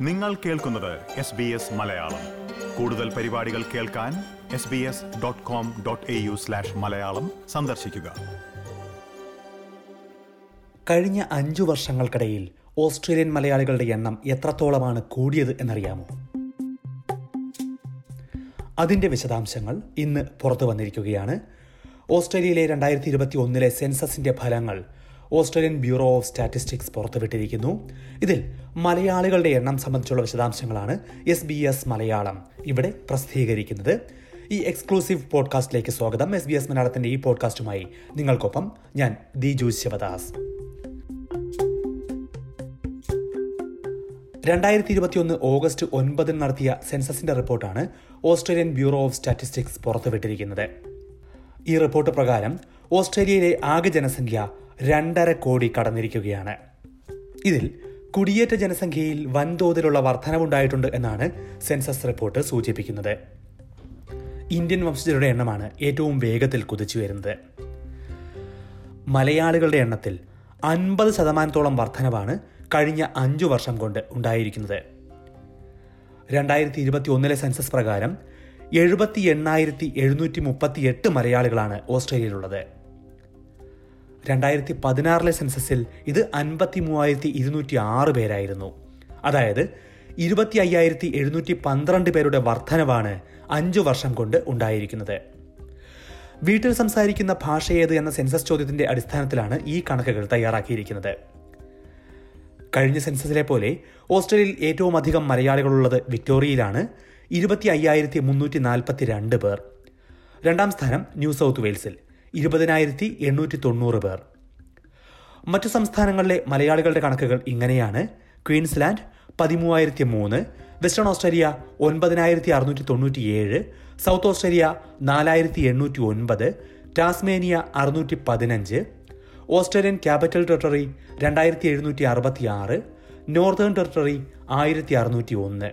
നിങ്ങൾ കേൾക്കുന്നത് S B S Malayalam. കൂടുതൽ പരിപാടികൾ കേൾക്കാൻ S B S dot com dot A U slash Malayalam സന്ദർശിക്കുക. കഴിഞ്ഞ അഞ്ചു വർഷങ്ങൾക്കിടയിൽ ഓസ്ട്രേലിയൻ മലയാളികളുടെ എണ്ണം എത്രത്തോളമാണ് കൂടിയത് എന്നറിയാമോ? അതിന്റെ വിശദാംശങ്ങൾ ഇന്ന് പുറത്തു വന്നിരിക്കുകയാണ്. ഓസ്ട്രേലിയയിലെ രണ്ടായിരത്തി ഇരുപത്തി ഒന്നിലെ സെൻസസിന്റെ ഫലങ്ങൾ ഓസ്ട്രേലിയൻ ബ്യൂറോ ഓഫ് സ്റ്റാറ്റിസ്റ്റിക്സ് പുറത്തുവിട്ടിരിക്കുന്നു. ഇതിൽ മലയാളികളുടെ എണ്ണം സംബന്ധിച്ചുള്ള വിശദാംശങ്ങളാണ് എസ് ബി എസ് മലയാളം ഇവിടെ പ്രസിദ്ധീകരിക്കുന്നത്. ഈ എക്സ്ക്ലൂസീവ് പോഡ്കാസ്റ്റിലേക്ക് സ്വാഗതം. എസ് ബി എസ് മലയാളത്തിന്റെ ഈ പോഡ്കാസ്റ്റുമായി നിങ്ങൾക്കൊപ്പം ഞാൻ ദിജു ശിവദാസ്. രണ്ടായിരത്തി ഇരുപത്തിയൊന്ന് ഓഗസ്റ്റ് ഒൻപതിന് നടത്തിയ സെൻസസിന്റെ റിപ്പോർട്ടാണ് ഓസ്ട്രേലിയൻ ബ്യൂറോ ഓഫ് സ്റ്റാറ്റിസ്റ്റിക്സ് പുറത്തുവിട്ടിരിക്കുന്നത്. ഈ റിപ്പോർട്ട് പ്രകാരം ഓസ്ട്രേലിയയിലെ ആകെ ജനസംഖ്യ രണ്ടര കോടി കടന്നിരിക്കുകയാണ്. ഇതിൽ കുടിയേറ്റ ജനസംഖ്യയിൽ വൻതോതിലുള്ള വർധനവുണ്ടായിട്ടുണ്ട് എന്നാണ് സെൻസസ് റിപ്പോർട്ട് സൂചിപ്പിക്കുന്നത്. ഇന്ത്യൻ വംശജരുടെ എണ്ണമാണ് ഏറ്റവും വേഗത്തിൽ കുതിച്ചു വരുന്നത്. മലയാളികളുടെ എണ്ണത്തിൽ അൻപത് ശതമാനത്തോളം വർധനവാണ് കഴിഞ്ഞ അഞ്ചു വർഷം കൊണ്ട് ഉണ്ടായിരിക്കുന്നത്. രണ്ടായിരത്തി ഇരുപത്തി ഒന്നിലെ സെൻസസ് പ്രകാരം എഴുപത്തി എണ്ണായിരത്തി എഴുന്നൂറ്റി മുപ്പത്തി എട്ട് മലയാളികളാണ് ഓസ്ട്രേലിയയിലുള്ളത്. രണ്ടായിരത്തി പതിനാറിലെ സെൻസസിൽ ഇത് അൻപത്തി മൂവായിരത്തി ഇരുന്നൂറ്റി ആറ് പേരായിരുന്നു. അതായത് ഇരുപത്തി അയ്യായിരത്തി എഴുന്നൂറ്റി പന്ത്രണ്ട് പേരുടെ വർധനവാണ് അഞ്ചു വർഷം കൊണ്ട് ഉണ്ടായിരിക്കുന്നത്. വീട്ടിൽ സംസാരിക്കുന്ന ഭാഷ ഏത് എന്ന സെൻസസ് ചോദ്യത്തിന്റെ അടിസ്ഥാനത്തിലാണ് ഈ കണക്കുകൾ തയ്യാറാക്കിയിരിക്കുന്നത്. കഴിഞ്ഞ സെൻസസിലെ പോലെ ഓസ്ട്രേലിയയിൽ ഏറ്റവും അധികം മലയാളികളുള്ളത് വിക്ടോറിയയിലാണ്. ഇരുപത്തി അയ്യായിരത്തി മുന്നൂറ്റി നാൽപ്പത്തി രണ്ട് പേർ. രണ്ടാം സ്ഥാനം ന്യൂ സൗത്ത് വെയിൽസിൽ. ഇരുപതിനായിരത്തി എണ്ണൂറ്റി തൊണ്ണൂറ് പേർ. മറ്റു സംസ്ഥാനങ്ങളിലെ മലയാളികളുടെ കണക്കുകൾ ഇങ്ങനെയാണ്. ക്വീൻസ്ലാൻഡ് പതിമൂവായിരത്തി മൂന്ന് വെസ്റ്റേൺ ഓസ്ട്രേലിയ ഒൻപതിനായിരത്തി അറുന്നൂറ്റി തൊണ്ണൂറ്റി ഏഴ് സൗത്ത് ഓസ്ട്രേലിയ നാലായിരത്തി എണ്ണൂറ്റി ഒൻപത് ടാസ്മേനിയ അറുന്നൂറ്റി പതിനഞ്ച് ഓസ്ട്രേലിയൻ ക്യാപിറ്റൽ ടെറിട്ടറി രണ്ടായിരത്തി എഴുന്നൂറ്റി അറുപത്തി ആറ് നോർത്തേൺ ടെറിട്ടറി ആയിരത്തി അറുന്നൂറ്റി ഒന്ന്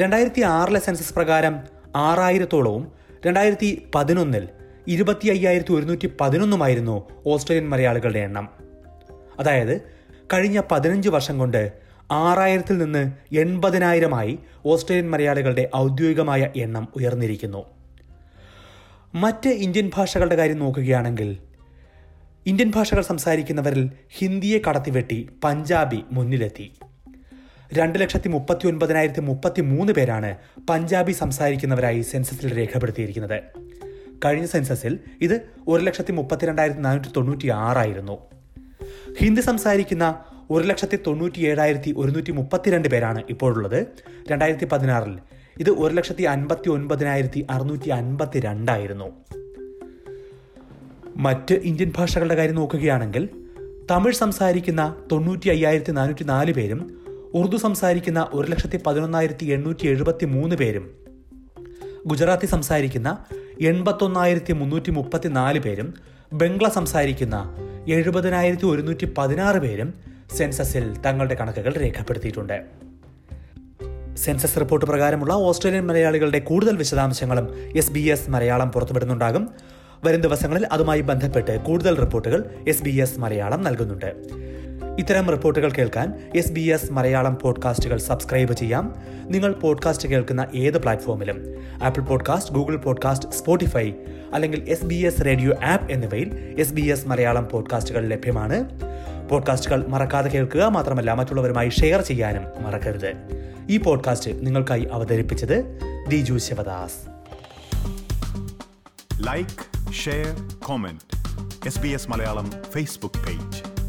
രണ്ടായിരത്തി ആറിലെ സെൻസസ് പ്രകാരം ആറായിരത്തോളവും രണ്ടായിരത്തി പതിനൊന്നിൽ ഇരുപത്തി അയ്യായിരത്തി ഒരുന്നൂറ്റി പതിനൊന്നുമായിരുന്നു ഓസ്ട്രേലിയൻ മലയാളികളുടെ എണ്ണം. അതായത് കഴിഞ്ഞ പതിനഞ്ച് വർഷം കൊണ്ട് ആറായിരത്തിൽ നിന്ന് എൺപതിനായിരമായി ഓസ്ട്രേലിയൻ മലയാളികളുടെ ഔദ്യോഗികമായ എണ്ണം ഉയർന്നിരിക്കുന്നു. മറ്റ് ഇന്ത്യൻ ഭാഷകളുടെ കാര്യം നോക്കുകയാണെങ്കിൽ ഇന്ത്യൻ ഭാഷകൾ സംസാരിക്കുന്നവരിൽ ഹിന്ദിയെ കടത്തിവെട്ടി പഞ്ചാബി മുന്നിലെത്തി. രണ്ട് ലക്ഷത്തി മുപ്പത്തി ഒൻപതിനായിരത്തി മുപ്പത്തി മൂന്ന് പേരാണ് പഞ്ചാബി സംസാരിക്കുന്നവരായി സെൻസസിൽ രേഖപ്പെടുത്തിയിരിക്കുന്നത്. കഴിഞ്ഞ സെൻസസിൽ ഇത് ഒരു ലക്ഷത്തി മുപ്പത്തിരണ്ടായിരത്തി നാനൂറ്റി തൊണ്ണൂറ്റി ആറായിരുന്നു ഹിന്ദി സംസാരിക്കുന്ന ഒരു ലക്ഷത്തി തൊണ്ണൂറ്റി ഏഴായിരത്തി ഒരുന്നൂറ്റി മുപ്പത്തിരണ്ട് പേരാണ് ഇപ്പോഴുള്ളത്. രണ്ടായിരത്തി പതിനാറിൽ ഇത് ഒരു ലക്ഷത്തി അൻപത്തി ഒൻപതിനായിരത്തി അറുന്നൂറ്റി അൻപത്തി രണ്ടായിരുന്നു മറ്റ് ഇന്ത്യൻ ഭാഷകളുടെ കാര്യം നോക്കുകയാണെങ്കിൽ തമിഴ് സംസാരിക്കുന്ന തൊണ്ണൂറ്റി അയ്യായിരത്തി നാനൂറ്റി നാല് പേരും ഉറുദു സംസാരിക്കുന്ന ഒരു ലക്ഷത്തി പതിനൊന്നായിരത്തി എണ്ണൂറ്റി എഴുപത്തി മൂന്ന് പേരും ഗുജറാത്തി സംസാരിക്കുന്ന എൺപത്തൊന്നായിരത്തി മുന്നൂറ്റി മുപ്പത്തി നാല് പേരും ബംഗ്ല സംസാരിക്കുന്ന എഴുപതിനായിരത്തി ഒരുന്നൂറ്റി പതിനാറ് പേരും സെൻസസിൽ തങ്ങളുടെ കണക്കുകൾ രേഖപ്പെടുത്തിയിട്ടുണ്ട്. സെൻസസ് റിപ്പോർട്ട് പ്രകാരമുള്ള ഓസ്ട്രേലിയൻ മലയാളികളുടെ കൂടുതൽ വിശദാംശങ്ങളും എസ് ബി എസ് മലയാളം പുറത്തുവിടുന്നുണ്ടാകും. വരും ദിവസങ്ങളിൽ അതുമായി ബന്ധപ്പെട്ട് കൂടുതൽ റിപ്പോർട്ടുകൾ എസ് ബി എസ് മലയാളം നൽകുന്നുണ്ട്. ഇത്തരം റിപ്പോർട്ടുകൾ കേൾക്കാൻ എസ് ബി എസ് മലയാളം പോഡ്കാസ്റ്റുകൾ സബ്സ്ക്രൈബ് ചെയ്യാം. നിങ്ങൾ പോഡ്കാസ്റ്റ് കേൾക്കുന്ന ഏത് പ്ലാറ്റ്ഫോമിലും? Apple podcast Google podcast Spotify അല്ലെങ്കിൽ S B S radio app എന്നിവയിൽ എസ് ബി എസ് മലയാളം പോഡ്കാസ്റ്റുകൾ ലഭ്യമാണ്. പോഡ്കാസ്റ്റുകൾ മറക്കാതെ കേൾക്കുക മാത്രമല്ല മറ്റുള്ളവരുമായി ഷെയർ ചെയ്യാനും മറക്കരുത്. ഈ പോഡ്കാസ്റ്റ് നിങ്ങൾക്കായി അവതരിപ്പിച്ചത് Diju Shivadas. Like share comment S B S Malayalam Facebook page